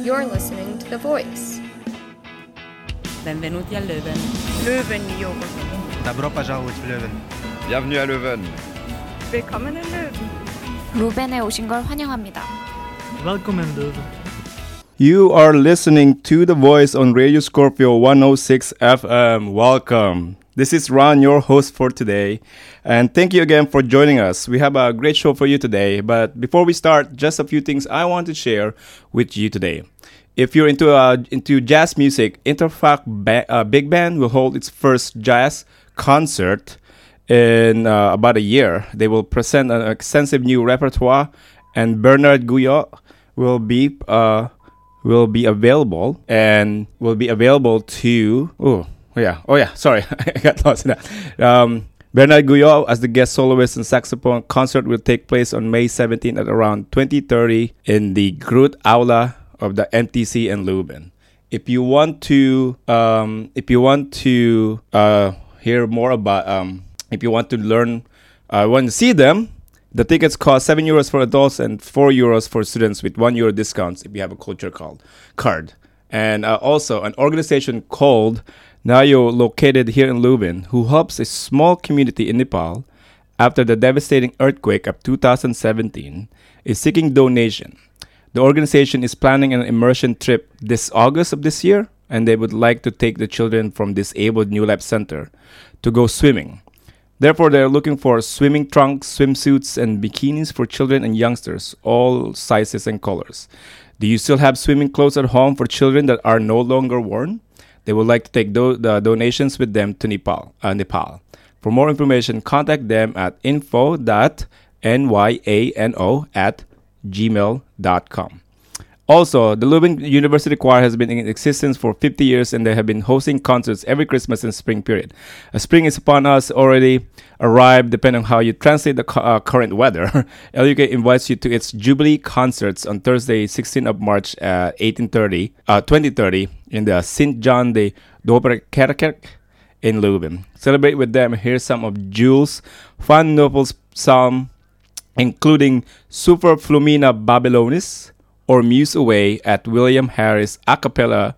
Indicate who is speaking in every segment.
Speaker 1: You're listening to The Voice.
Speaker 2: Benvenuti a Leuven.
Speaker 3: Löwen Yoga.
Speaker 4: Добро пожаловать в Лeuven.
Speaker 5: Bienvenue à Leuven.
Speaker 3: Willkommen in Löwen.
Speaker 6: 루벤에 오신 걸 환영합니다.
Speaker 7: Welkom in Leuven.
Speaker 8: You are listening to The Voice on Radio Scorpio 106 FM. Welcome. This is Ron, your host for today. And thank you again for joining us. We have a great show for you today. But before we start, just a few things I want to share with you today. If you're into uh, into jazz music, Interfac ba- uh, Big Band will hold its first jazz concert in uh, about a year. They will present an extensive new repertoire, and Bernard Guyot will be uh, will be available and will be available to. Oh yeah, oh yeah. Sorry, I got lost in that. Um, Bernard Guyot as the guest soloist and saxophone concert will take place on May 17th at around 2030 in the Groot Aula of the MTC in Leuven. If you want to, um, if you want to uh, hear more about, um, if you want to learn, uh, want to see them, the tickets cost seven euros for adults and four euros for students, with one euro discounts if you have a culture card. Card, and uh, also an organization called Nayo, located here in Leuven, who helps a small community in Nepal after the devastating earthquake of 2017, is seeking donation. The organization is planning an immersion trip this August of this year, and they would like to take the children from Disabled New Life Center to go swimming. Therefore, they are looking for swimming trunks, swimsuits, and bikinis for children and youngsters, all sizes and colors. Do you still have swimming clothes at home for children that are no longer worn? They would like to take do- the donations with them to Nepal. Uh, Nepal. For more information, contact them at info.nyano at gmail.com. Also, the Leuven University Choir has been in existence for 50 years and they have been hosting concerts every Christmas and spring period. Uh, spring is upon us already arrived, depending on how you translate the cu- uh, current weather. LUK invites you to its Jubilee concerts on Thursday, 16th of March, uh, 1830, uh, 2030, in the St. John de Doperkerk in Leuven. Celebrate with them. Here's some of Jules Van Nuffel's psalm, including Super Flumina Babylonis or Muse Away at William Harris a cappella,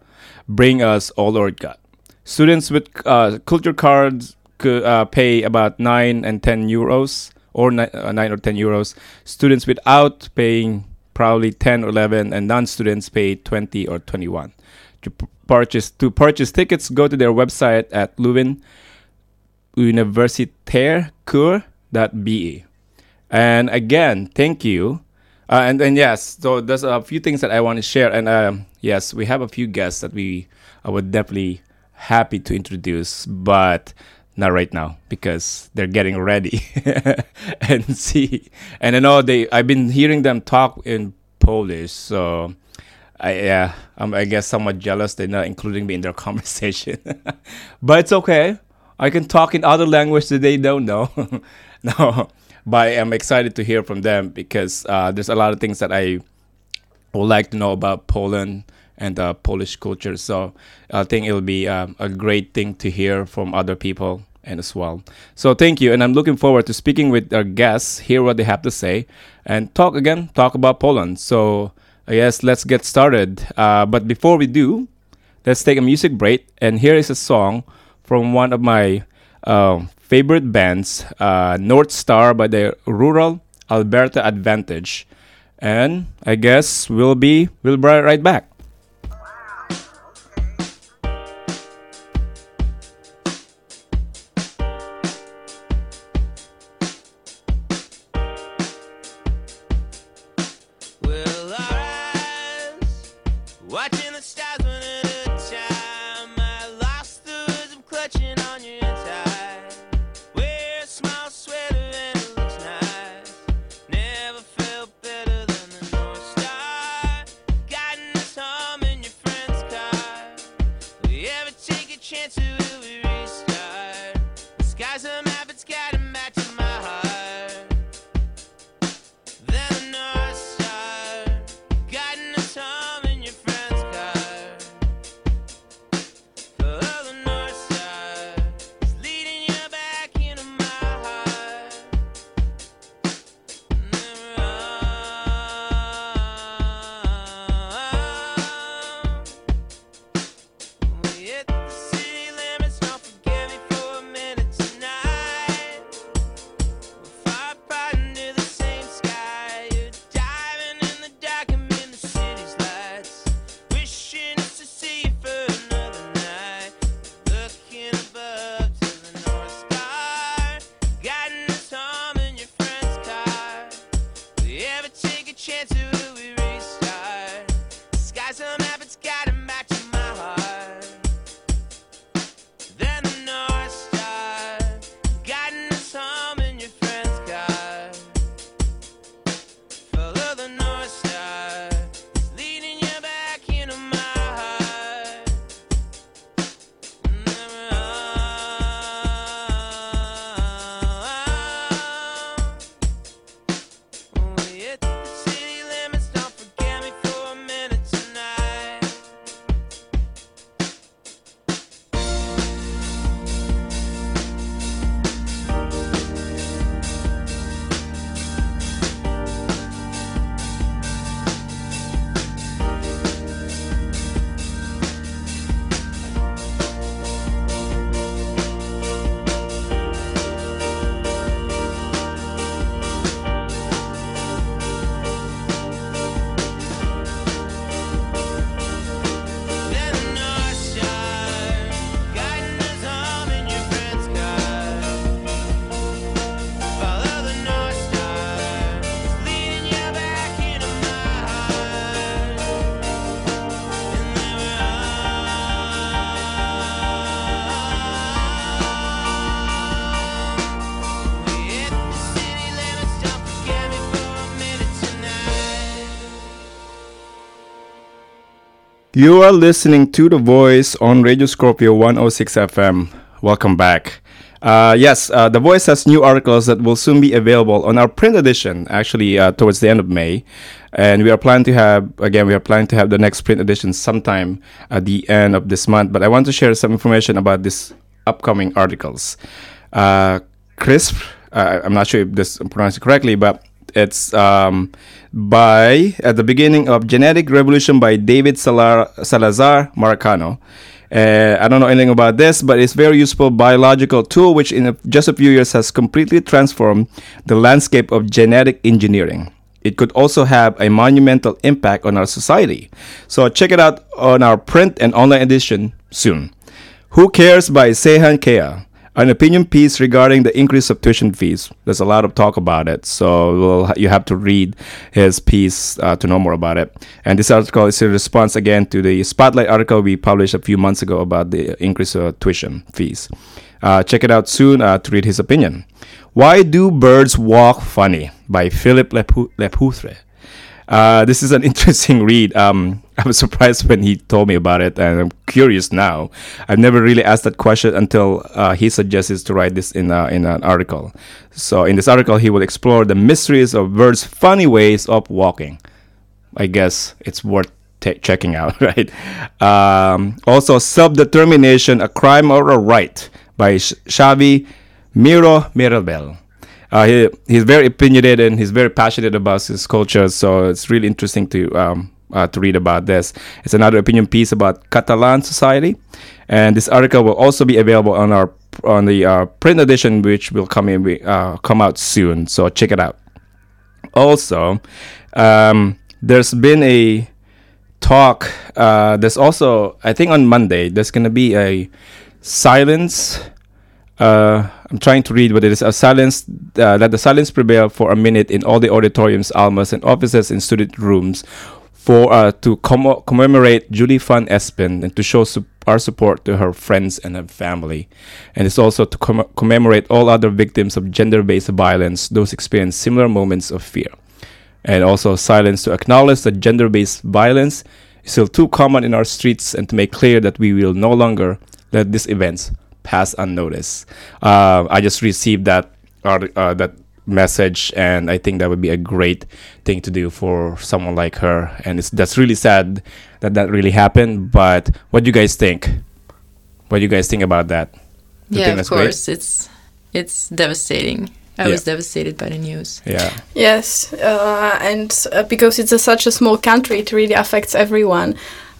Speaker 8: Bring Us, O Lord God. Students with uh, culture cards could uh, pay about 9 and 10 euros, or ni- uh, 9 or 10 euros. Students without paying probably 10 or 11, and non students pay 20 or 21. To p- purchase, to purchase tickets, go to their website at Leuven universitairkur.be. And again, thank you. Uh, and then yes, so there's a few things that I want to share, and um, yes, we have a few guests that we I would definitely happy to introduce, but not right now because they're getting ready and see. And I know they I've been hearing them talk in Polish, so I yeah I'm I guess somewhat jealous they're not including me in their conversation, but it's okay. I can talk in other language that they don't know. no, but I'm excited to hear from them because uh, there's a lot of things that I would like to know about Poland and uh, Polish culture. So I think it'll be um, a great thing to hear from other people and as well. So thank you, and I'm looking forward to speaking with our guests, hear what they have to say, and talk again, talk about Poland. So yes, let's get started. Uh, but before we do, let's take a music break, and here is a song from one of my um, favorite bands, uh, North Star by the Rural Alberta Advantage. And I guess we'll be we'll be right back.
Speaker 9: chance to
Speaker 8: You are listening to The Voice on Radio Scorpio 106 FM. Welcome back. Uh, yes, uh, The Voice has new articles that will soon be available on our print edition, actually, uh, towards the end of May. And we are planning to have, again, we are planning to have the next print edition sometime at the end of this month. But I want to share some information about these upcoming articles. Uh, CRISP, uh, I'm not sure if this pronounced correctly, but it's um, by at the beginning of Genetic Revolution by David Salar, Salazar Maracano. Uh, I don't know anything about this, but it's very useful biological tool which in a, just a few years has completely transformed the landscape of genetic engineering. It could also have a monumental impact on our society. So check it out on our print and online edition soon. Who Cares by Seyhan Kâhya an opinion piece regarding the increase of tuition fees. There's a lot of talk about it, so we'll, you have to read his piece uh, to know more about it. And this article is a response again to the Spotlight article we published a few months ago about the increase of tuition fees. Uh, check it out soon uh, to read his opinion. Why Do Birds Walk Funny by Philip Lepoutre. Uh, this is an interesting read. Um, I was surprised when he told me about it, and I'm curious now. I've never really asked that question until uh, he suggests to write this in a, in an article. So in this article, he will explore the mysteries of birds' funny ways of walking. I guess it's worth t- checking out, right? Um, also, self-determination: a crime or a right by Sh- Xavi Miro Miralbell. Uh, he, he's very opinionated and he's very passionate about his culture. So it's really interesting to um, uh, to read about this. It's another opinion piece about Catalan society, and this article will also be available on our on the uh, print edition, which will come in uh, come out soon. So check it out. Also, um, there's been a talk. Uh, there's also I think on Monday there's gonna be a silence uh, I'm trying to read what it is. A silence, uh, let the silence prevail for a minute in all the auditoriums, almas, and offices and student rooms for uh, to com- commemorate Julie Van Espen and to show su- our support to her friends and her family. And it's also to com- commemorate all other victims of gender-based violence, those experience similar moments of fear. And also silence to acknowledge that gender-based violence is still too common in our streets and to make clear that we will no longer let these events pass unnoticed. Uh, I just received that uh, that message, and I think that would be a great thing to do for someone like her. And it's that's really sad that that really happened. But what do you guys think? What do you guys think about that? Do
Speaker 2: yeah, of course, great? it's it's devastating. I yeah. was devastated by the news.
Speaker 8: Yeah.
Speaker 1: Yes, uh, and uh, because it's a, such a small country, it really affects everyone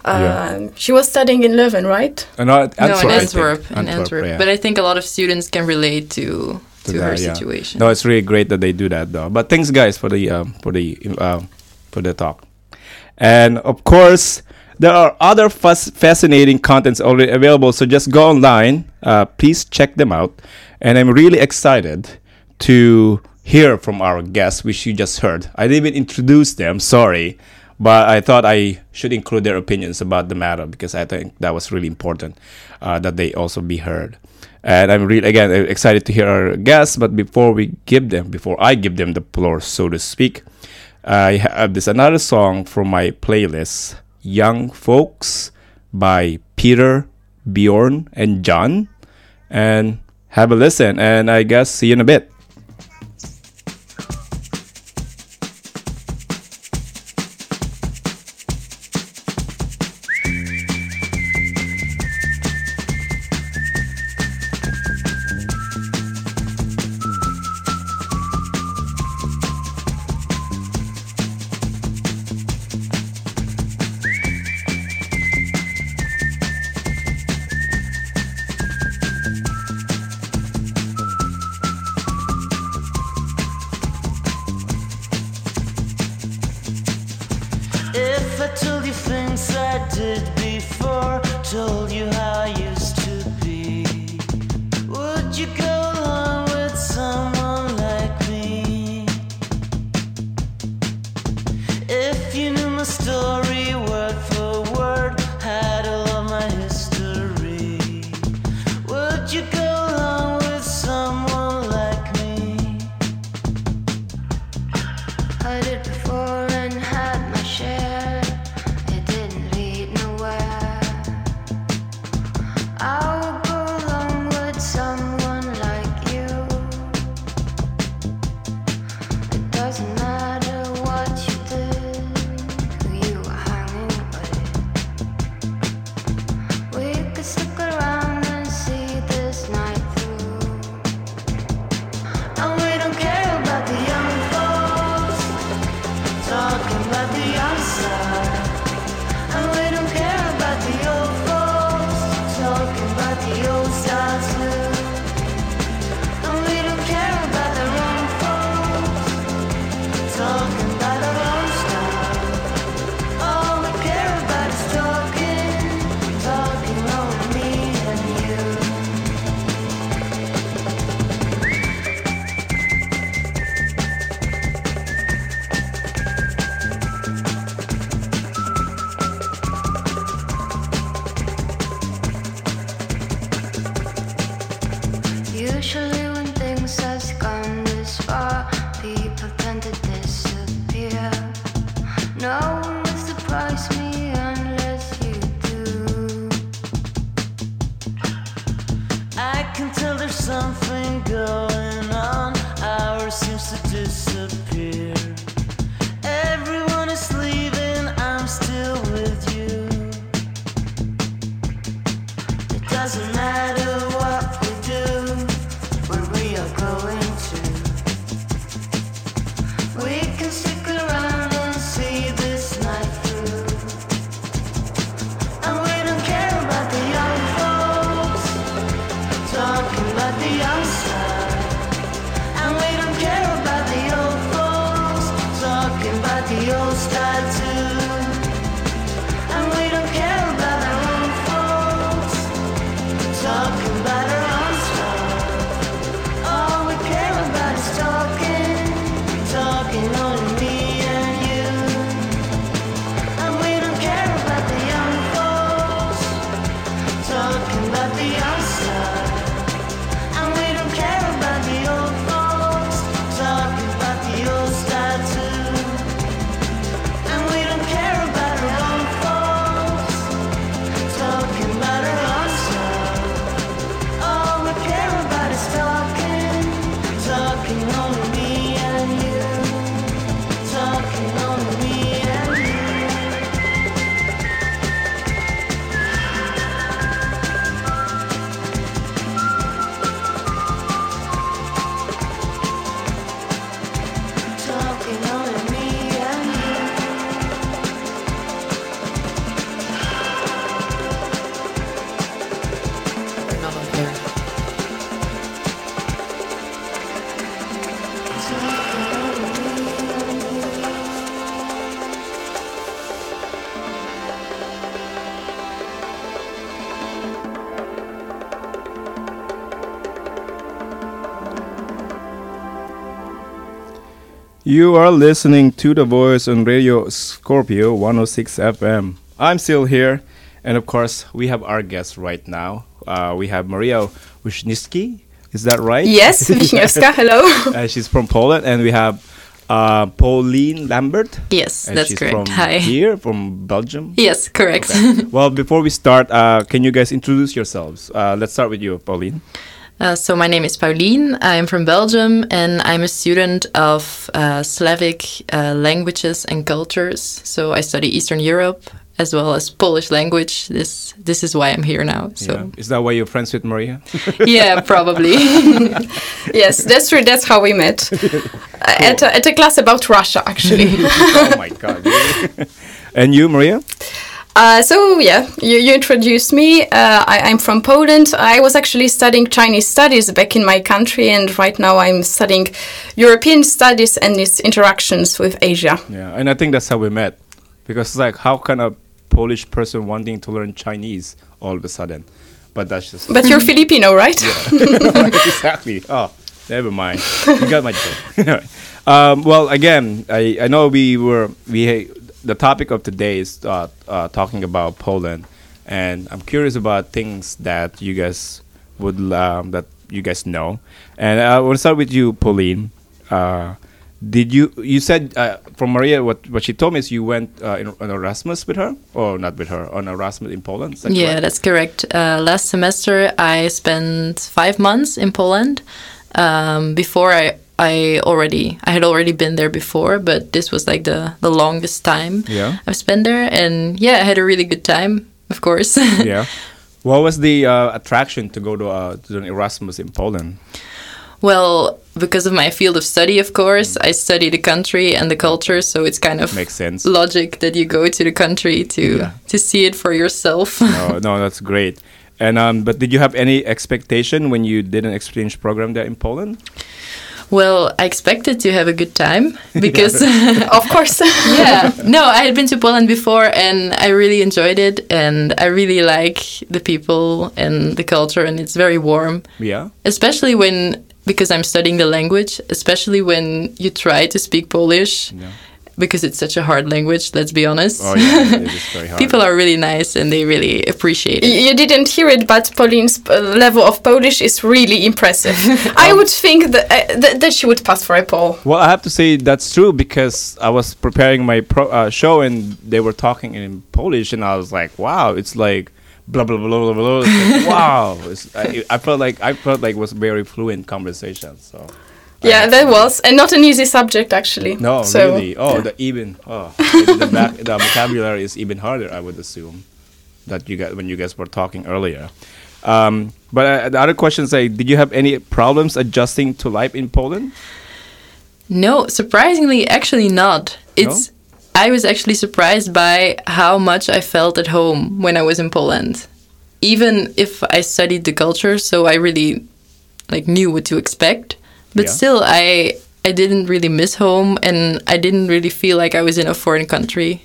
Speaker 1: yeah. Um, she was studying in Leuven, right?
Speaker 8: Uh, no,
Speaker 2: Antwerp, no, in Antwerp. In Antwerp, Antwerp yeah. But I think a lot of students can relate to to, to her that, situation.
Speaker 8: No, it's really great that they do that, though. But thanks, guys, for the um, for the uh, for the talk. And of course, there are other fascinating contents already available. So just go online. Uh, please check them out. And I'm really excited to hear from our guests, which you just heard. I didn't even introduce them. Sorry but I thought I should include their opinions about the matter because I think that was really important uh, that they also be heard. And I'm really again uh, excited to hear our guests. But before we give them, before I give them the floor, so to speak, I have this another song from my playlist, "Young Folks" by Peter, Bjorn, and John. And have a listen. And I guess see you in a bit. You are listening to The Voice on Radio Scorpio 106 FM. I'm still here, and of course, we have our guest right now. Uh, we have Maria Wisniewski. Is that right?
Speaker 1: Yes, Wisniewska, hello.
Speaker 8: uh, she's from Poland, and we have uh, Pauline Lambert.
Speaker 2: Yes,
Speaker 8: and
Speaker 2: that's correct.
Speaker 8: From
Speaker 2: Hi.
Speaker 8: Here, from Belgium.
Speaker 2: Yes, correct.
Speaker 8: Okay. well, before we start, uh, can you guys introduce yourselves? Uh, let's start with you, Pauline.
Speaker 2: Uh, so my name is Pauline. I'm from Belgium, and I'm a student of uh, Slavic uh, languages and cultures. So I study Eastern Europe as well as Polish language. This this is why I'm here now. So
Speaker 8: Yeah. Is that why you're friends with Maria?
Speaker 2: yeah, probably.
Speaker 1: yes, that's true. That's how we met. Uh, at, a, at a class about Russia, actually.
Speaker 8: oh my god. and you, Maria?
Speaker 1: Uh, so yeah, you, you introduced me. Uh, I, I'm from Poland. I was actually studying Chinese studies back in my country, and right now I'm studying European studies and its interactions with Asia.
Speaker 8: Yeah, and I think that's how we met. Because it's like, how can a Polish person wanting to learn Chinese all of a sudden? But that's just.
Speaker 1: But you're Filipino, right?
Speaker 8: exactly. Oh, never mind. You got my joke. um, well, again, I, I know we were we the topic of today is uh, uh, talking about Poland, and I'm curious about things that you guys would um, that you guys know, and I want to start with you, Pauline. Uh, did you you said uh, from Maria what what she told me is you went uh, in, on Erasmus with her or not with her on Erasmus in Poland? That
Speaker 2: yeah,
Speaker 8: correct?
Speaker 2: that's correct. Uh, last semester, I spent five months in Poland. Um, before I, I already, I had already been there before, but this was like the the longest time
Speaker 8: Yeah.
Speaker 2: I've spent there, and yeah, I had a really good time. Of course.
Speaker 8: yeah. What was the uh, attraction to go to, uh, to an Erasmus in Poland?
Speaker 2: well, because of my field of study, of course, I study the country and the culture, so it's kind of
Speaker 8: Makes sense.
Speaker 2: logic that you go to the country to
Speaker 8: Yeah.
Speaker 2: to see it for yourself.
Speaker 8: no, no, that's great. And um, but did you have any expectation when you did an exchange program there in Poland?
Speaker 2: Well, I expected to have a good time because.
Speaker 1: of course.
Speaker 2: yeah no i had been to poland before and i really enjoyed it and i really like the people and the culture and it's very warm
Speaker 8: Yeah.
Speaker 2: especially when because i'm studying the language especially when you try to speak polish
Speaker 8: Yeah.
Speaker 2: Because it's such a hard language let's be honest
Speaker 8: Oh yeah, it is very hard.
Speaker 2: people are really nice and they really appreciate it
Speaker 1: You didn't hear it, but Pauline's uh, level of Polish is really impressive. I would think that, uh, that that she would pass for a Pole.
Speaker 8: Well, I have to say that's true because I was preparing my pro, uh, show and they were talking in Polish, and I was like, "Wow, it's like blah blah blah blah blah." It's like, wow, it's, I, I felt like I felt like it was very fluent conversation. So
Speaker 1: Yeah, that was, and not an easy subject actually.
Speaker 8: no,
Speaker 1: So,
Speaker 8: really. Oh, the even oh the, back, the vocabulary is even harder. I would assume that you guys when you guys were talking earlier. Um, but uh, the other question is did you have any problems adjusting to life in Poland?
Speaker 2: No, surprisingly, actually not. It's I was actually surprised by how much I felt at home when I was in Poland. Even if I studied the culture, so I really like knew what to expect. But
Speaker 8: Yeah.
Speaker 2: still I I didn't really miss home and I didn't really feel like I was in a foreign country.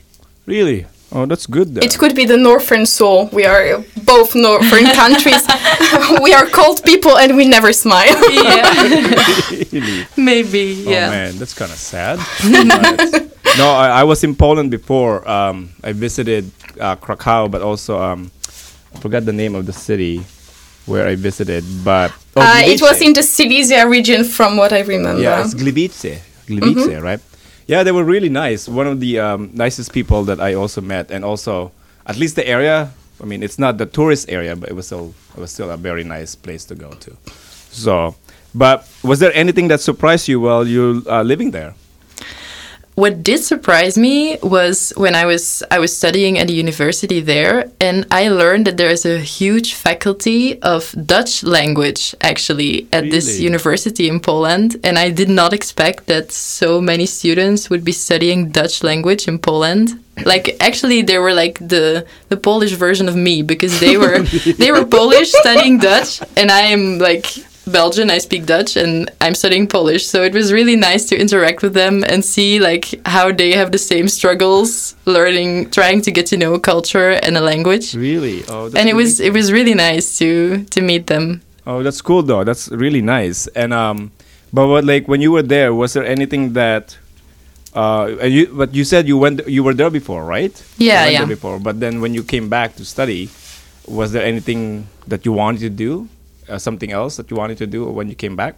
Speaker 8: Really? Oh, that's good. Then.
Speaker 1: It could be the northern soul. We are both northern countries. we are cold people and we never smile.
Speaker 2: Yeah.
Speaker 8: really.
Speaker 2: Maybe,
Speaker 8: Oh
Speaker 2: yeah.
Speaker 8: man, that's kind of sad. No, I, I was in Poland before. Um, I visited uh, Krakow, but also um, I forgot the name of the city where I visited. But
Speaker 1: uh, it was in the Silesia region, from what I remember.
Speaker 8: yeah, it's Gliwice, Gliwice, right? Yeah, they were really nice. One of the um, nicest people that I also met, and also at least the area. I mean, it's not the tourist area, but it was still it was still a very nice place to go to. So, but was there anything that surprised you while you uh, living there?
Speaker 2: What did surprise me was when I was I was studying at a university there and I learned that there is a huge faculty of Dutch language actually at this university in Poland and I did not expect that so many students would be studying Dutch language in Poland. Like actually they were like the the Polish version of me because they were they were Polish studying Dutch and I am like Belgian, I speak Dutch, and I'm studying Polish. So it was really nice to interact with them and see like how they have the same struggles learning, trying to get to know a culture and a language.
Speaker 8: Really? Oh, that's
Speaker 2: And it
Speaker 8: really
Speaker 2: was it was really nice to to meet them.
Speaker 8: Oh, that's cool though. That's really nice. And um, but what like when you were there, was there anything that
Speaker 10: Uh, and you, but you said you went, you were there before, right?
Speaker 2: Yeah, yeah.
Speaker 10: before, but then when you came back to study, was there anything that you wanted to do, uh, something else that you wanted to do when you came back?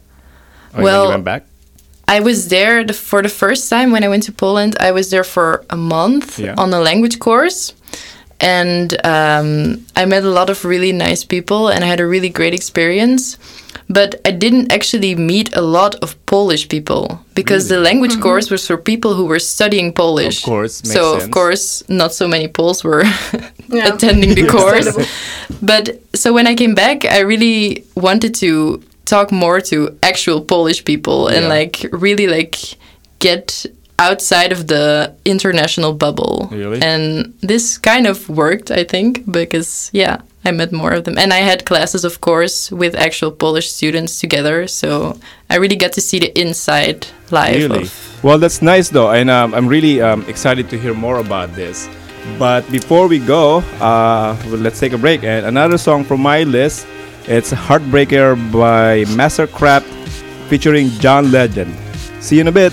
Speaker 10: Or when
Speaker 2: Well,
Speaker 10: you went back.
Speaker 2: I was there the, for the first time when I went to Poland. I was there for a month
Speaker 10: Yeah.
Speaker 2: on a language course. And um, I met a lot of really nice people and I had a really great experience. But I didn't actually meet a lot of Polish people because the language mm-hmm. course was for people who were studying Polish.
Speaker 10: Of course, makes
Speaker 2: so,
Speaker 10: sense.
Speaker 2: of course, not so many Poles were
Speaker 8: Yeah.
Speaker 2: attending the course. but so when I came back, I really wanted to talk more to actual Polish people and
Speaker 10: Yeah.
Speaker 2: like really like get outside of the international bubble.
Speaker 10: Really?
Speaker 2: And this kind of worked, I think, because yeah, I met more of them. And I had classes of course with actual Polish students together, so I really got to see the inside life
Speaker 10: Really?
Speaker 2: of
Speaker 10: Well, that's nice though, and um, I'm really um, excited to hear more about this. But before we go, uh, well, let's take a break. And another song from my list, it's "Heartbreaker" by MSTRKRFT, featuring John Legend. See you in a bit.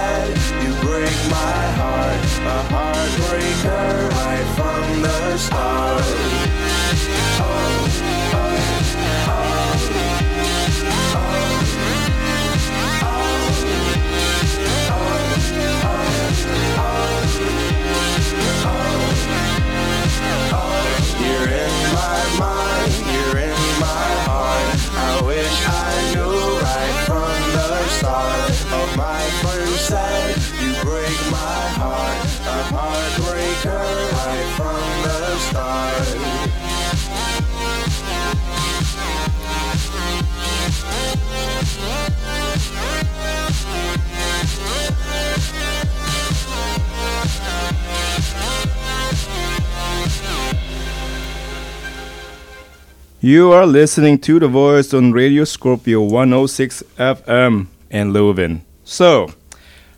Speaker 11: Friend you break my heart, a heartbreaker right from the start. You
Speaker 10: are listening to The Voice on Radio Scorpio 106 FM in Leuven. So,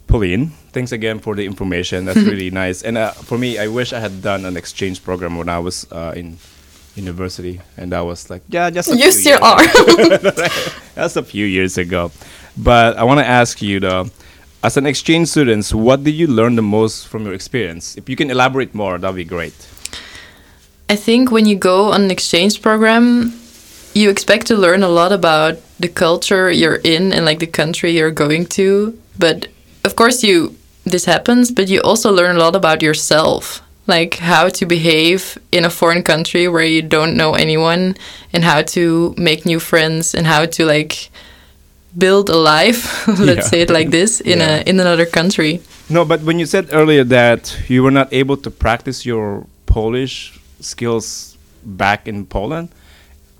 Speaker 10: Pauline, thanks again for the information. That's really nice. And uh, for me, I wish I had done an exchange program when I was uh, in university, and that was like, yeah, just a
Speaker 8: You still are.
Speaker 10: That's a few years ago. But I want to ask you though, as an exchange student, what did you learn the most from your experience? If you can elaborate more, that'd be great.
Speaker 2: I think when you go on an exchange program, you expect to learn a lot about the culture you're in and like the country you're going to. But of course, you this happens, but you also learn a lot about yourself, like how to behave in a foreign country where you don't know anyone, and how to make new friends, and how to like build a life. let's
Speaker 10: Yeah.
Speaker 2: say it like this in
Speaker 10: Yeah.
Speaker 2: a in another country.
Speaker 10: No, but when you said earlier that you were not able to practice your Polish skills back in Poland,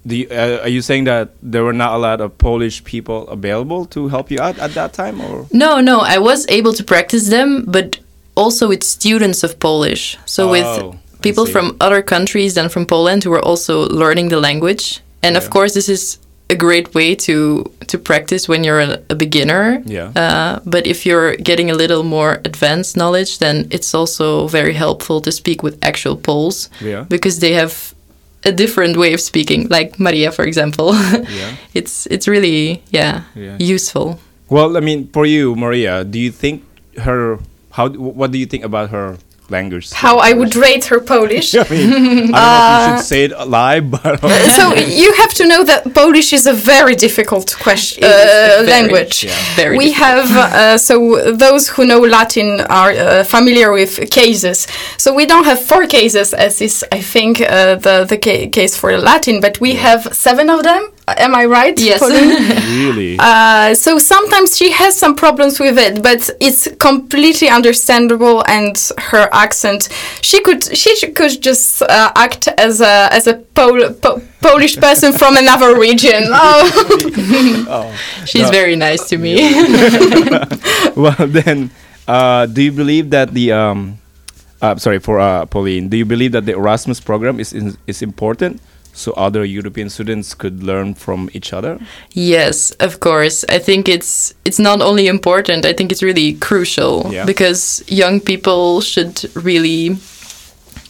Speaker 8: you, uh, are you saying that there were not a lot of Polish people available to help you out at that time, or
Speaker 2: No, no, I was able to practice them, but also with students of Polish. So
Speaker 8: Oh,
Speaker 2: with people from other countries than from Poland who were also learning the language. And of course, this is a great way to to practice when you're a, a beginner.
Speaker 8: Yeah.
Speaker 2: Uh, but if you're getting a little more advanced knowledge, then it's also very helpful to speak with actual Poles
Speaker 8: yeah,
Speaker 2: because they have a different way of speaking, like Maria, for example.
Speaker 8: yeah?
Speaker 2: it's it's really yeah,
Speaker 8: Yeah.
Speaker 2: useful.
Speaker 8: Well, I mean, for you, Maria, do you think her? How? What do you think about her language?
Speaker 1: How I would rate her Polish.
Speaker 8: I mean, I don't know if you should say it live, but
Speaker 1: so you have to know that Polish is a very difficult question uh,
Speaker 2: very-
Speaker 1: language.
Speaker 8: yeah.
Speaker 2: Very
Speaker 1: we
Speaker 2: difficult.
Speaker 1: have uh, so those who know Latin are uh, familiar with cases. So we don't have four cases as is I think uh, the the ca- case for Latin, but we have seven of them. Am I right?
Speaker 2: Yes.
Speaker 1: Pauline?
Speaker 8: really,
Speaker 1: Uh, so sometimes she has some problems with it, but it's completely understandable. And her accent, she could she could just uh, act as a as a Pol- po- Polish person from another region. Oh.
Speaker 2: She's
Speaker 8: No.
Speaker 2: very nice to me.
Speaker 8: well then, uh, do you believe that the um, uh, sorry for uh, Pauline, do you believe that the Erasmus program is is, is important? So other European students could learn from each other.
Speaker 2: yes, of course. I think it's it's not only important. I think it's really crucial
Speaker 8: Yeah.
Speaker 2: because young people should really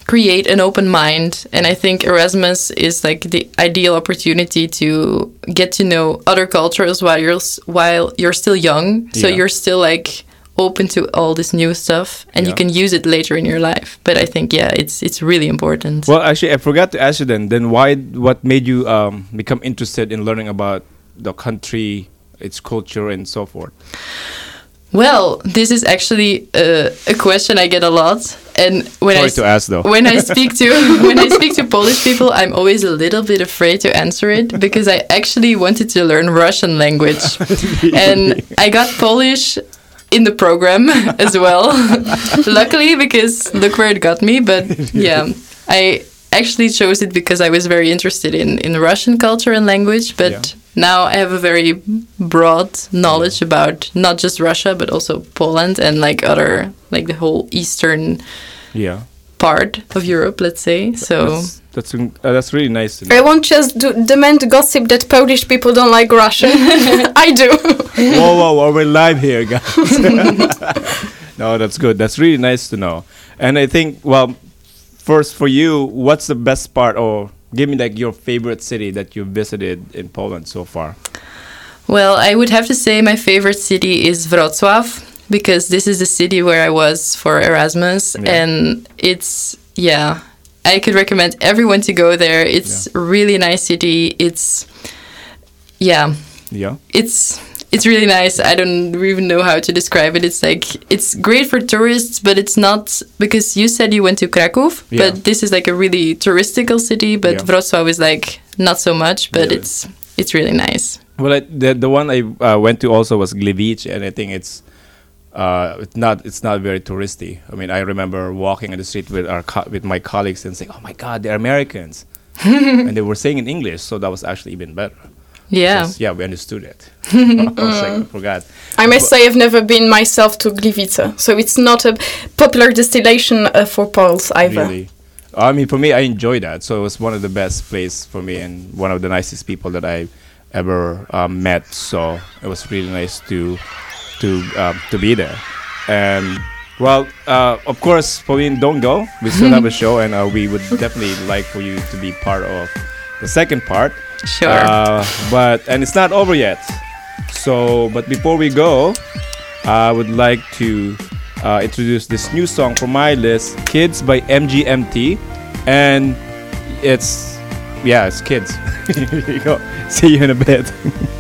Speaker 2: create an open mind and i think erasmus is like the ideal opportunity to get to know other cultures while you're while you're still young so
Speaker 8: Yeah.
Speaker 2: you're still like open to all this new stuff and you can use it later in your life but i think yeah it's it's really important
Speaker 8: Well, actually, I forgot to ask you then. Then why? What made you um, become interested in learning about the country, its culture, and so forth?
Speaker 2: Well, this is actually a, a question I get a lot, and when
Speaker 8: Sorry
Speaker 2: I
Speaker 8: to ask, though.
Speaker 2: when I speak to when I speak to Polish people, I'm always a little bit afraid to answer it because I actually wanted to learn Russian language, and I got Polish in the program as well. Luckily, because look where it got me. But yeah, I actually chose it because I was very interested in in Russian culture and language, but.
Speaker 8: Yeah.
Speaker 2: Now I have a very broad knowledge about not just Russia but also Poland and like other like the whole eastern
Speaker 8: Yeah,
Speaker 2: part of Europe, let's say. So
Speaker 8: that's that's, uh, that's really nice
Speaker 1: I won't just do, demand gossip that Polish people don't like Russian. I do.
Speaker 8: whoa, whoa, whoa, we're live here, guys. no, that's good. That's really nice to know. And I think, well, first for you, what's the best part, or give me like your favorite city that you visited in Poland so far?
Speaker 2: Well, I would have to say my favorite city is Wrocław because this is the city where I was for Erasmus
Speaker 8: Yeah.
Speaker 2: and it's yeah, I could recommend everyone to go there. It's a really nice city. It's yeah,
Speaker 8: Yeah,
Speaker 2: it's it's really nice. I don't even know how to describe it. It's like it's great for tourists, but it's not because you said you went to Kraków,
Speaker 8: Yeah.
Speaker 2: but this is like a really touristical city, but
Speaker 8: Yeah.
Speaker 2: Wrocław is like not so much, but
Speaker 8: Really?
Speaker 2: it's it's really nice.
Speaker 8: Well, I, the the one I uh, went to also was Gliwice, and I think it's uh, it's not it's not very touristy. I mean, I remember walking in the street with our co- with my colleagues and saying, "Oh my God, they're Americans," and they were saying in English, so that was actually even better.
Speaker 2: Yeah.
Speaker 8: yeah, we understood it. I was like, I forgot.
Speaker 1: I must say I've never been myself to Gliwice, so it's not a popular destination uh, for Poles either.
Speaker 8: Really. I mean, for me, I enjoyed that. So it was one of the best place for me and one of the nicest people that I ever um, met. So it was really nice to to um, to be there. And well, uh, of course, Pauline, don't go. We still have a show, and uh, we would definitely like for you to be part of the second part.
Speaker 2: Sure.
Speaker 8: Uh, but and it's not over yet. So, but before we go, I would like to uh, introduce this new song from my list, "Kids" by MGMT, and it's yeah, it's kids. Here you go. See you in a bit.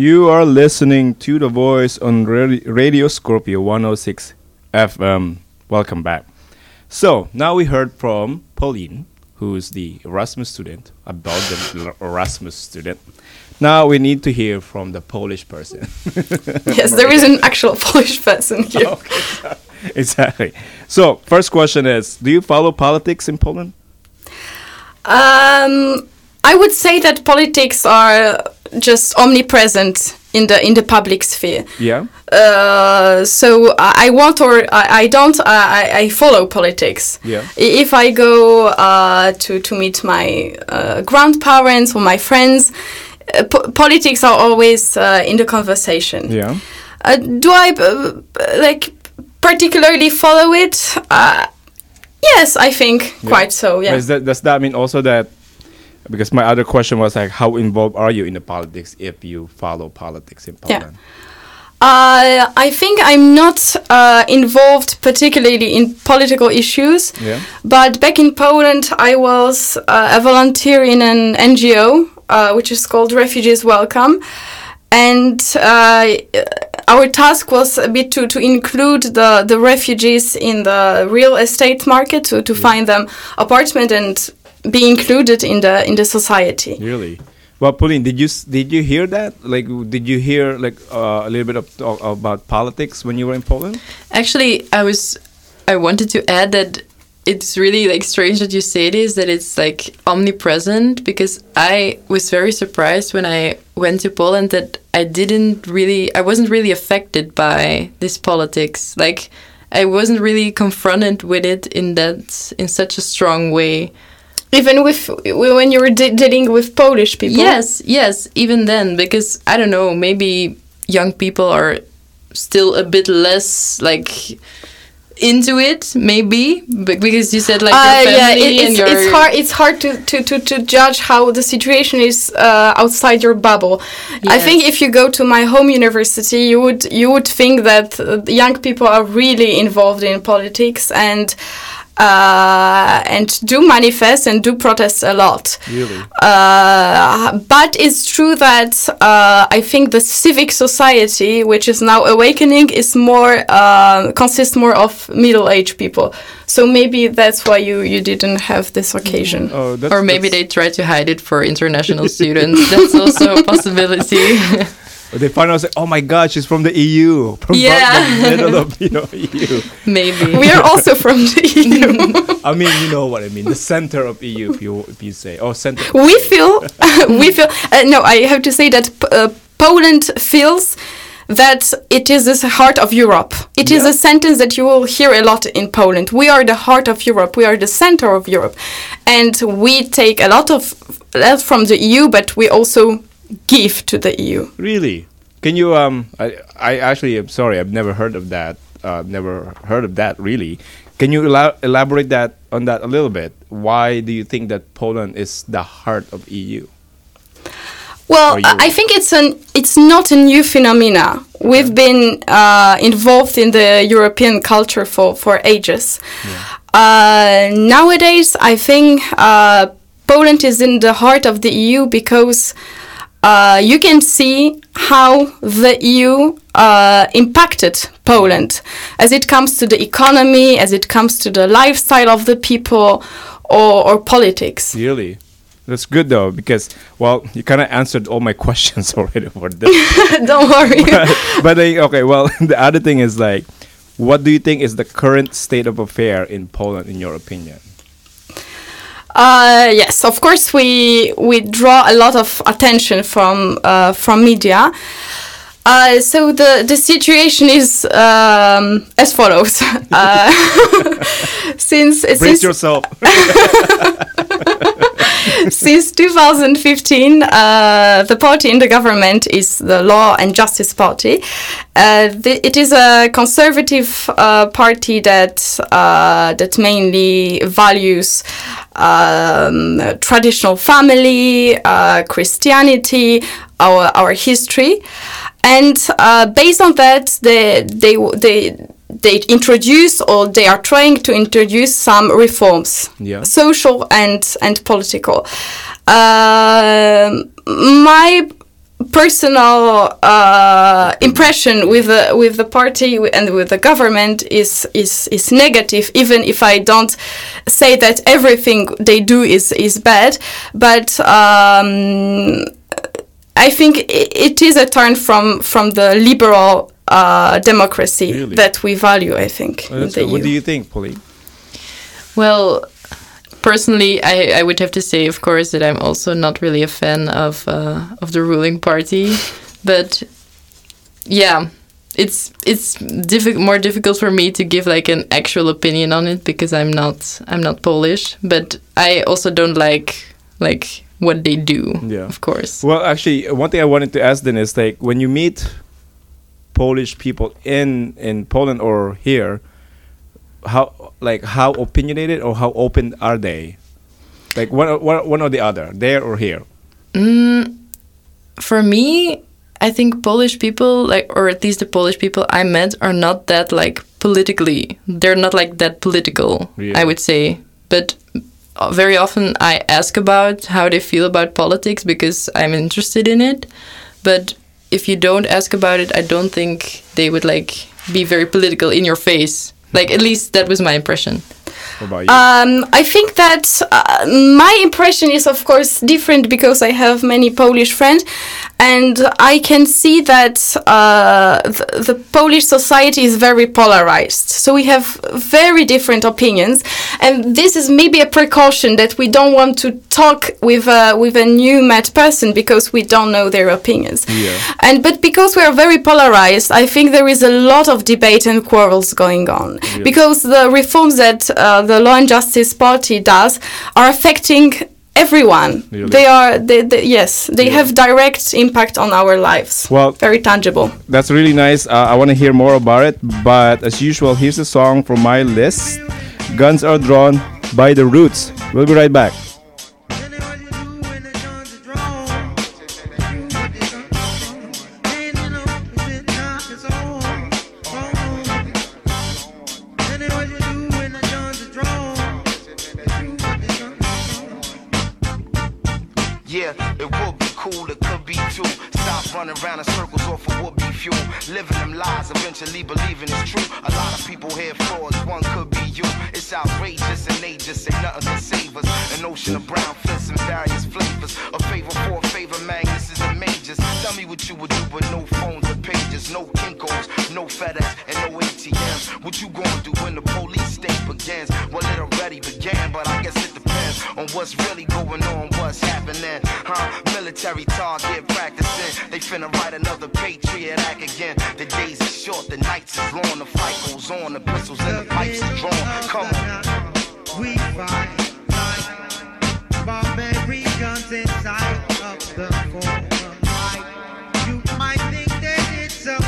Speaker 9: You
Speaker 8: are listening to The Voice on Radio Scorpio 106 FM. Welcome back. So, now we heard from Pauline, who's the Erasmus student, a Belgian Erasmus student. Now we need to hear from the Polish person.
Speaker 1: yes, there is an actual Polish person here.
Speaker 8: exactly. So, first question is Do you follow politics in Poland?
Speaker 1: Um, I would say that politics are just omnipresent in the in the public sphere.
Speaker 8: Yeah.
Speaker 1: Uh, so I I want or I, I don't I, I- follow politics.
Speaker 8: Yeah.
Speaker 1: If I go uh, to to meet my uh, grandparents or my friends, uh, po- politics are always uh, in the conversation.
Speaker 8: Yeah.
Speaker 1: Uh, do I like particularly follow it? Uh, yes, I think quite so. Yeah.
Speaker 8: Does that, does that mean also that? Because my other question was like, how involved are you in the politics if you follow politics in
Speaker 1: Yeah.
Speaker 8: Poland?
Speaker 1: Uh, I think I'm not uh, involved particularly in political issues,
Speaker 8: Yeah.
Speaker 1: but back in Poland, I was uh, a volunteer in an NGO uh, which is called Refugees Welcome. And uh, our task was a bit to, to include the, the refugees in the real estate market, to, to find them apartment and be included in the in the society.
Speaker 8: Really? Well, Pauline, did you did you hear that? Like, did you hear like uh, a little bit of talk about politics when you were in Poland?
Speaker 2: Actually, I was I wanted to add that it's really like strange that you say this that it's like omnipresent because I was very surprised when I went to Poland that I didn't really I wasn't really affected by this politics. Like I wasn't really confronted with it in that in such a strong way.
Speaker 1: Even with when you were de- dealing with Polish people.
Speaker 2: Yes, yes, even then, because I don't know, maybe young people are still a bit less like into it, maybe Be- because you said like
Speaker 1: Uh,
Speaker 2: your
Speaker 1: yeah,
Speaker 2: family
Speaker 1: it, it's, it's hard. It's hard to, to, to, to judge how the situation is uh, outside your bubble. I think if you go to my home university, you would you would think that uh, young people are really involved in politics and uh, and do manifest and do protest a lot.
Speaker 8: Really?
Speaker 1: Uh, but it's true that uh, I think the civic society, which is now awakening, is more uh, consists more of middle-aged people. So maybe that's why you, you didn't have this occasion.
Speaker 8: Oh, that's,
Speaker 2: or maybe they try to hide it for international students. That's also a possibility.
Speaker 8: they find out, like, oh my God, she's from the EU, from the-
Speaker 2: Yeah.
Speaker 8: the middle of you know EU.
Speaker 2: maybe.
Speaker 1: We are also from the EU.
Speaker 8: I mean, you know what I mean, the center of EU, if you if you say, oh, center.
Speaker 1: we feel, we feel. Uh, no, I have to say that p- uh, Poland feels that it is the heart of Europe. It is
Speaker 8: Yeah.
Speaker 1: a sentence that you will hear a lot in Poland. We are the heart of Europe. We are the center of Europe, and we take a lot of that from the EU, but we also give to the EU.
Speaker 8: Really? Can you um? I I actually am sorry, I've never heard of that. Uh, never heard of that. Really? Can you ela- elaborate that on that a little bit? Why do you think that Poland is the heart of EU?
Speaker 1: Well? I think it's an it's not a new phenomena. We've been uh, involved in the European culture for for ages. Uh, nowadays, I think uh, Poland is in the heart of the EU because uh, you can see how the EU uh, impacted Poland as it comes to the economy, as it comes to the lifestyle of the people, or, or politics.
Speaker 8: Really? That's good though, because well, you kind of answered all my questions already for this.
Speaker 1: Don't worry.
Speaker 8: but like, okay, well, the other thing is like, what do you think is the current state of affair in Poland, in your opinion?
Speaker 1: Uh, yes, of course we we draw a lot of attention from uh, from media. Uh, so the the situation is um, as follows. Uh, since
Speaker 8: Brace
Speaker 1: since
Speaker 8: yourself.
Speaker 1: since 2015, uh, the party in the government is the Law and Justice Party. Uh, the, it is a conservative uh, party that uh, that mainly values um, traditional family, uh, Christianity, our our history, and uh, based on that, they they they. They introduce or they are trying to introduce some reforms
Speaker 8: Yeah.
Speaker 1: social and and political. Um my personal uh, impression with the with the party and with the government is is is negative even if I don't say that everything they do is is bad but um, I think i- it is a turn from from the liberal uh, democracy
Speaker 8: Really?
Speaker 1: that we value I think
Speaker 8: Oh,
Speaker 1: in
Speaker 8: that's
Speaker 1: the
Speaker 8: good. What
Speaker 1: EU.
Speaker 8: do you think, Pauline?
Speaker 2: Well, personally, I, I would have to say, of course, that I'm also not really a fan of uh, of the ruling party, but yeah, it's it's diffi- more difficult for me to give like an actual opinion on it because I'm not I'm not Polish, but I also don't like like what they do.
Speaker 8: Yeah.
Speaker 2: of course.
Speaker 8: Well, actually, one thing I wanted to ask then is like when you meet Polish people in in Poland or here, how like how opinionated or how open are they? Like one one one or the other, there or here.
Speaker 2: Mm, for me, I think Polish people, like, or at least the Polish people I met, are not that like politically. They're not like that political.
Speaker 8: Really?
Speaker 2: I would say, but very often I ask about how they feel about politics because I'm interested in it. But if you don't ask about it, I don't think they would like be very political in your face. Like at least that was my impression.
Speaker 8: What about you?
Speaker 1: Um, I think that uh, my impression is, of course, different because I have many Polish friends, and I can see that uh, the, the Polish society is very polarized. So we have very different opinions, and this is maybe a precaution that we don't want to talk with a, with a new met person because we don't know their opinions.
Speaker 8: Yeah.
Speaker 1: And but because we are very polarized, I think there is a lot of debate and quarrels going on because the reforms that uh, the Law and Justice Party does are affecting everyone.
Speaker 8: Really?
Speaker 1: They are, they, they, yes, they have direct impact on our lives.
Speaker 8: Well-
Speaker 1: very tangible.
Speaker 8: That's really nice. Uh, I want to hear more about it, but as usual, here's a song from my list. Guns are drawn by the Roots. We'll be right back.
Speaker 9: Around in circles off of would be fuel. Living them lies, eventually believing it's true. A lot of people here frauds, one could be you. It's outrageous and they just say nothing can save us. An ocean of brown fists and various flavors. A favor for a favor, man, this is the majors. Tell me what you would do with no phones or pages, no Kinkos, no FedEx, and no ATMs. What you gonna do when the police state begins? Well, it already began, but I guess it on what's really going on, what's happening. Huh? Military target practicing. They finna write another Patriot Act again. The days are short, the nights is long, the fight goes on, the pistols and the pipes are drawn. Come on.
Speaker 5: We fight barbarians inside of the forum. You might think that it's a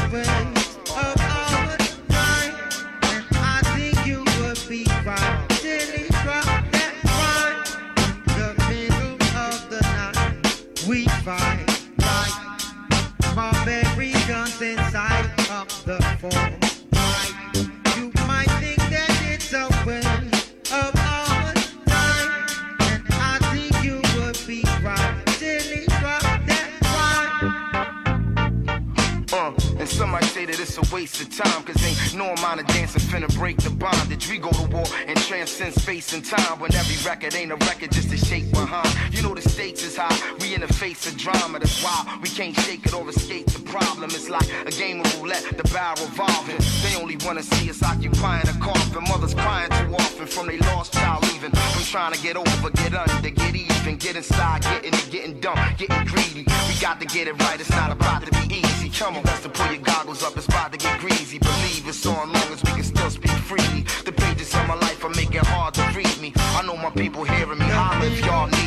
Speaker 5: waste of time,
Speaker 9: cause ain't no amount of dancing finna break the bondage. We go to war and transcend space and time when every record ain't a record just a shake behind. You know the stakes is high, we in the face of drama, that's why we can't shake it or escape the problem. It's like a game of roulette, the barrel revolving. They only wanna see us occupying a coffin. Mothers crying too often from they lost child leaving. From trying to get over, get under, get even, get inside, getting it, getting dumb, getting greedy. We got to get it right, it's not about to be easy. Come on, to pull your goggles up, it's about to get greasy. Believe it's on long as we can still speak freely. The pages of my life are making hard to read me. I know my people hearing me. Holler if y'all need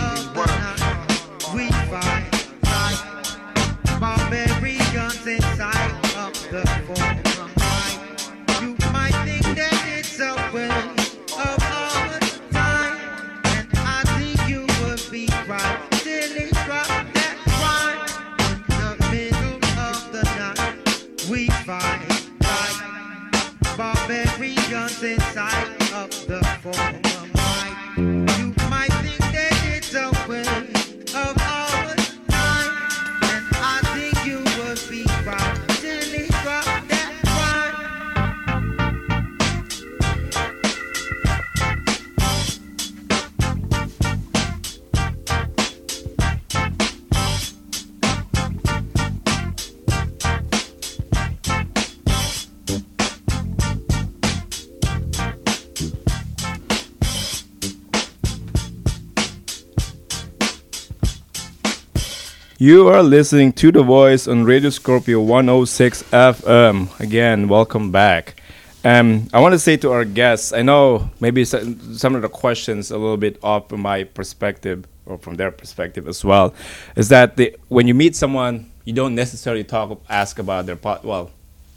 Speaker 5: the You
Speaker 8: are listening to The Voice on Radio Scorpio 106 FM. Again, welcome back. Um, I want to say to our guests, I know maybe some of the questions a little bit off from my perspective or from their perspective as well, is that when you meet someone, you don't necessarily talk, ask about their pot. Well,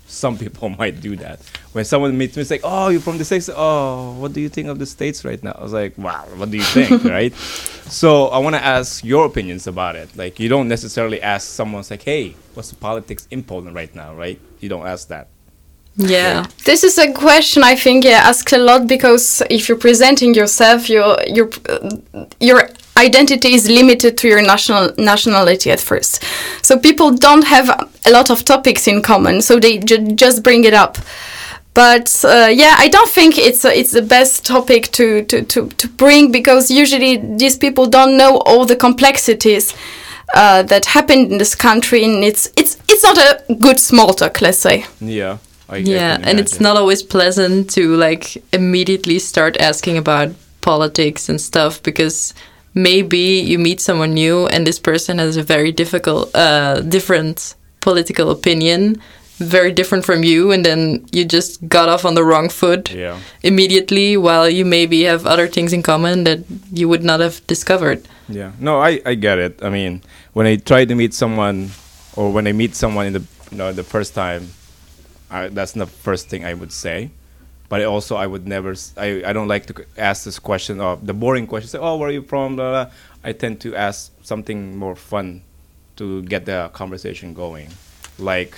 Speaker 8: some people might do that. When someone meets me, it's like, "Oh, you're from the states. Oh, what do you think of the states right now?" I was like, "Wow, what do you think?" right? So I want to ask your opinions about it. Like, you don't necessarily ask someone, it's like, "Hey, what's the politics in Poland right now?" Right? You don't ask that.
Speaker 2: Yeah.
Speaker 1: This is a question I think yeah, asked a lot because if you're presenting yourself, you're you're your your identity is limited to your national nationality at first. So people don't have a lot of topics in common, so they ju- just bring it up. But uh, yeah, I don't think it's uh, it's the best topic to, to, to, to bring because usually these people don't know all the complexities uh, that happened in this country, and it's it's it's not a good small talk, let's say.
Speaker 8: Yeah. I, I
Speaker 2: yeah
Speaker 8: can
Speaker 2: and it's not always pleasant to like immediately start asking about politics and stuff because maybe you meet someone new and this person has a very difficult uh different political opinion very different from you and then you just got off on the wrong foot
Speaker 8: Yeah.
Speaker 2: immediately while you maybe have other things in common that you would not have discovered
Speaker 8: Yeah. No, I, I get it. I mean, when I try to meet someone, or when I meet someone in the you know the first time, I, that's not the first thing I would say. But I also I would never I, I don't like to ask this question of the boring question. Say, oh, where are you from? Blah, blah. I tend to ask something more fun to get the conversation going, like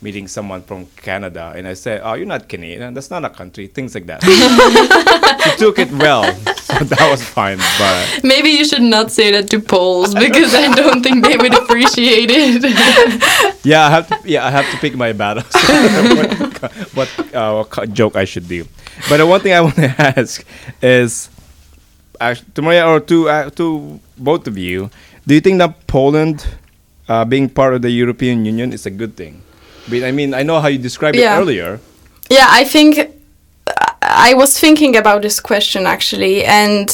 Speaker 8: meeting someone from Canada, and I say, oh, you're not Canadian. That's not a country. Things like that. she took it well, so that was fine. But
Speaker 2: maybe you should not say that to poles because i don't think they would appreciate it
Speaker 8: Yeah, I have to. Yeah, I have to pick my battles. What what, uh, joke I should do? But the one thing I want to ask is, actually, to Maria or to uh, to both of you, do you think that Poland uh, being part of the European Union is a good thing? I mean, I mean, I know how you described
Speaker 1: Yeah.
Speaker 8: it earlier.
Speaker 1: Yeah, I think I was thinking about this question actually, and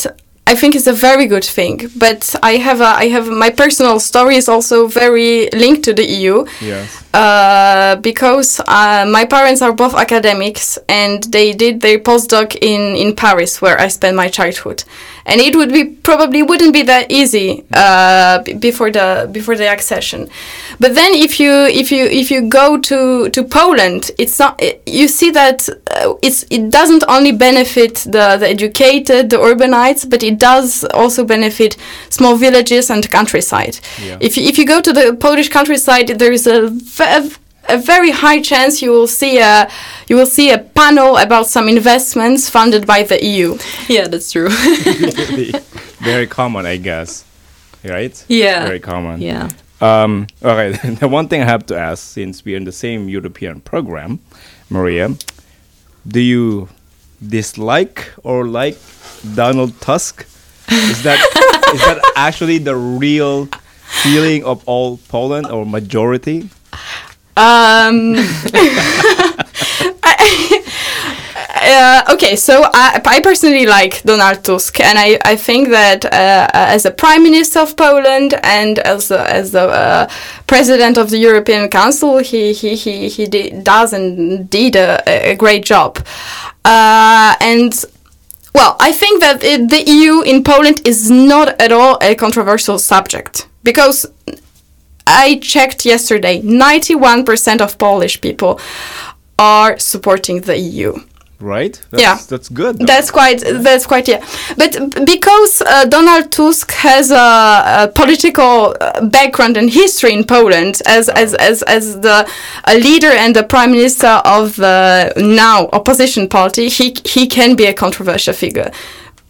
Speaker 1: I think it's a very good thing. But I have a, I have my personal story is also very linked to the EU.
Speaker 8: Yes.
Speaker 1: Uh, because uh, my parents are both academics and they did their postdoc in, in Paris where I spent my childhood, and it would be probably wouldn't be that easy uh, before the before the accession. But then if you if you if you go to, to Poland, it's not you see that uh, it's it doesn't only benefit the, the educated the urbanites, but it does also benefit small villages and countryside.
Speaker 8: Yeah.
Speaker 1: If you, if you go to the Polish countryside, there is a, a very high chance you will see a you will see a panel about some investments funded by the EU.
Speaker 2: yeah that's true
Speaker 8: Very common, I guess. Right.
Speaker 2: Yeah.
Speaker 8: Very common.
Speaker 2: yeah
Speaker 8: Um, okay, the one thing I have to ask, since we're in the same European program, Maria, do you dislike or like Donald Tusk? Is that is that actually the real feeling of all Poland or majority?
Speaker 1: Um, uh, okay, so I, I personally like Donald Tusk, and I, I think that uh, as a prime minister of Poland and as a, as the uh, president of the European Council, he he he, he does and did a, a great job, uh, and. Well, I think that it, the EU in Poland is not at all a controversial subject because I checked yesterday, 91% of Polish people are supporting the EU.
Speaker 8: Right? That's,
Speaker 1: Yeah.
Speaker 8: that's good. though.
Speaker 1: That's quite. That's quite. Yeah, but because uh, Donald Tusk has a, a political uh, background and history in Poland as as as, as the a leader and the prime minister of the now opposition party, he he can be a controversial figure.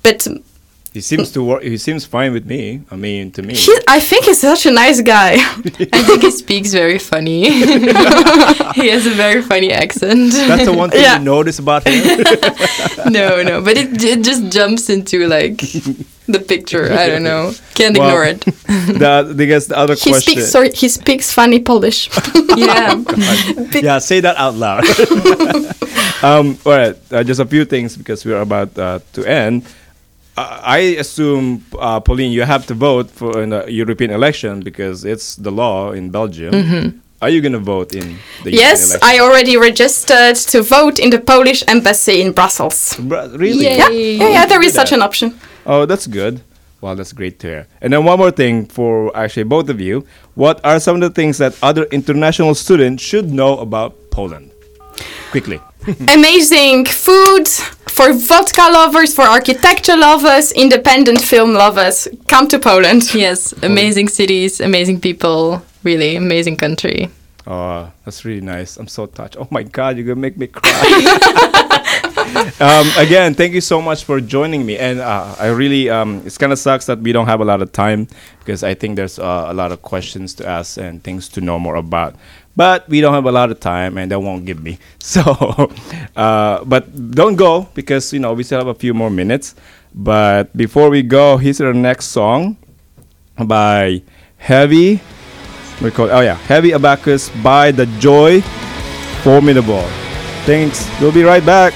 Speaker 1: But
Speaker 8: he seems to work. He seems fine with me. I mean, to me.
Speaker 1: he, I think he's such a nice guy.
Speaker 2: I think he speaks very funny. he has a very funny accent.
Speaker 8: That's the one thing
Speaker 1: Yeah.
Speaker 8: you notice about him.
Speaker 2: no, no, but it, it just jumps into like the picture. I don't know. Can't
Speaker 8: Well,
Speaker 2: ignore it.
Speaker 8: the, I guess the other
Speaker 1: he
Speaker 8: question.
Speaker 1: speaks. Sorry, he speaks funny Polish.
Speaker 2: Yeah.
Speaker 8: yeah, say that out loud. um, all right, uh, just a few things because we're about uh, to end.
Speaker 12: I assume, uh, Pauline, you have to vote for in the European election because it's the law in Belgium. Are you going to vote in the European
Speaker 1: Yes. I already registered to vote in the Polish embassy in Brussels.
Speaker 12: Bru- really?
Speaker 2: Yay.
Speaker 1: Yeah, yeah, yeah there is such
Speaker 12: that.
Speaker 1: an option.
Speaker 12: Oh, that's good. Well, that's great to hear. And then one more thing for actually both of you. What are some of the things that other international students should know about Poland? Quickly.
Speaker 1: Amazing food for vodka lovers, for architecture lovers, independent film lovers. Come to Poland.
Speaker 2: Yes, amazing cities, amazing people, really amazing country.
Speaker 12: Oh, that's really nice. I'm so touched. Oh my God, you're gonna make me cry. um, again, thank you so much for joining me. And uh, I really, um, it's kind of sucks that we don't have a lot of time because I think there's uh, a lot of questions to ask and things to know more about. But we don't have a lot of time, and they won't give me. So, uh, but don't go because you know we still have a few more minutes. But before we go, here's our next song by Heavy. We call oh yeah, Heavy Abacus by The Joy Formidable. Thanks. We'll be right back.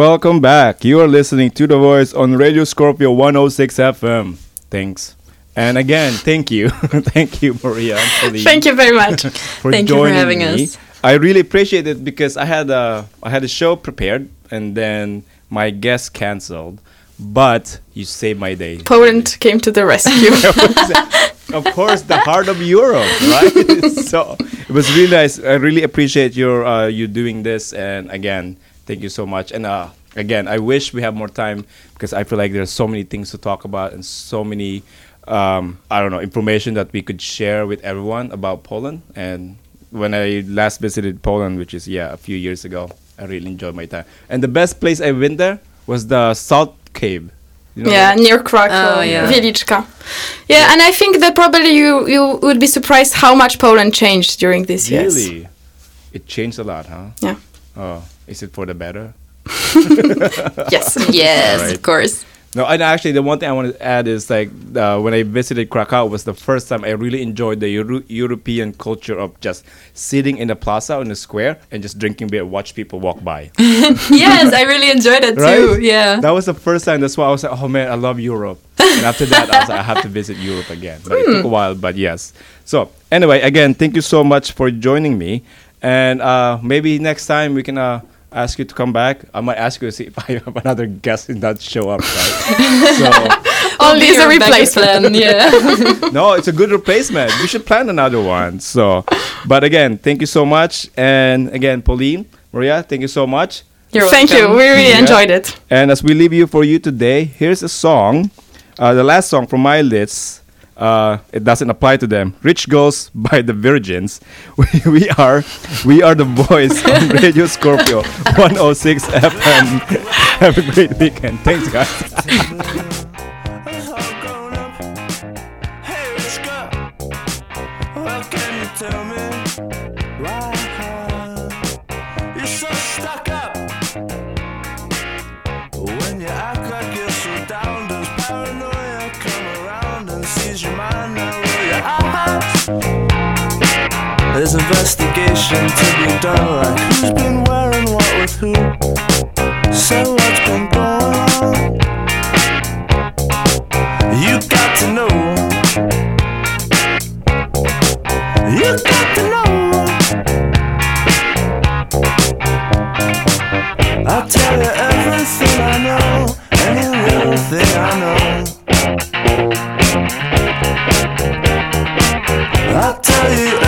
Speaker 12: Welcome back. You are listening to The Voice on Radio Scorpio 106 FM. Thanks. And again, thank you. thank you, Maria.
Speaker 1: Thank you very much.
Speaker 12: for
Speaker 2: Thank you for
Speaker 12: joining
Speaker 2: having
Speaker 12: me.
Speaker 2: us.
Speaker 12: I really appreciate it because I had a I had a show prepared and then my guest canceled.
Speaker 8: but you saved my day.
Speaker 1: Poland came to the rescue.
Speaker 8: of course, the heart of Europe, right? so it was really nice. I really appreciate your uh, you doing this, and again, thank you so much. And uh, again, I wish we have more time because I feel like there's so many things to talk about and so many, um, I don't know, information that we could share with everyone about Poland. And when I last visited Poland, which is yeah a few years ago, I really enjoyed my time. And the best place I went there was the Salt Cave. You know
Speaker 1: yeah,
Speaker 8: that?
Speaker 1: near Krakow,
Speaker 2: Oh, yeah.
Speaker 1: Wieliczka. Yeah, and I think that probably you you would be surprised how much Poland changed during these years.
Speaker 8: Really? It changed a lot, huh?
Speaker 1: Yeah.
Speaker 8: Oh, is it for the better?
Speaker 1: Yes.
Speaker 2: Yes,
Speaker 8: Right.
Speaker 2: of course.
Speaker 8: No, and actually, the one thing I want to add is like uh, when I visited Krakow was the first time I really enjoyed the Euro- European culture of just sitting in the plaza in the square and just drinking beer, watch people walk by.
Speaker 2: yes, I really enjoyed it too. Yeah.
Speaker 8: That was the first time. That's why I was like, oh man, I love Europe. And after that, I was like, I have to visit Europe again. But it took a while, but yes. So anyway, again, thank you so much for joining me. And uh, maybe next time we can uh, ask you to come back. I might ask you to see if I have another guest in that show up. Right? so
Speaker 1: Only as a replacement.
Speaker 2: yeah.
Speaker 8: no, it's a good replacement. We should plan another one. So, but again, thank you so much. And again, Pauline, Maria, thank you so much.
Speaker 2: You're
Speaker 1: Thank you. We really
Speaker 8: Yeah.
Speaker 1: enjoyed it.
Speaker 8: And as we leave you for you today, here's a song, uh, the last song from my list. Uh, it doesn't apply to them. "Rich Girls" by the Virgins. We, we are, we are the boys on Radio Scorpio 106 FM. Have a great weekend. Thanks, guys.
Speaker 9: There's investigation to be done, like who's been wearing what with who. So what's been going on? You got to know. You got to know. I'll tell you everything I know, any little thing I know. I'll tell you.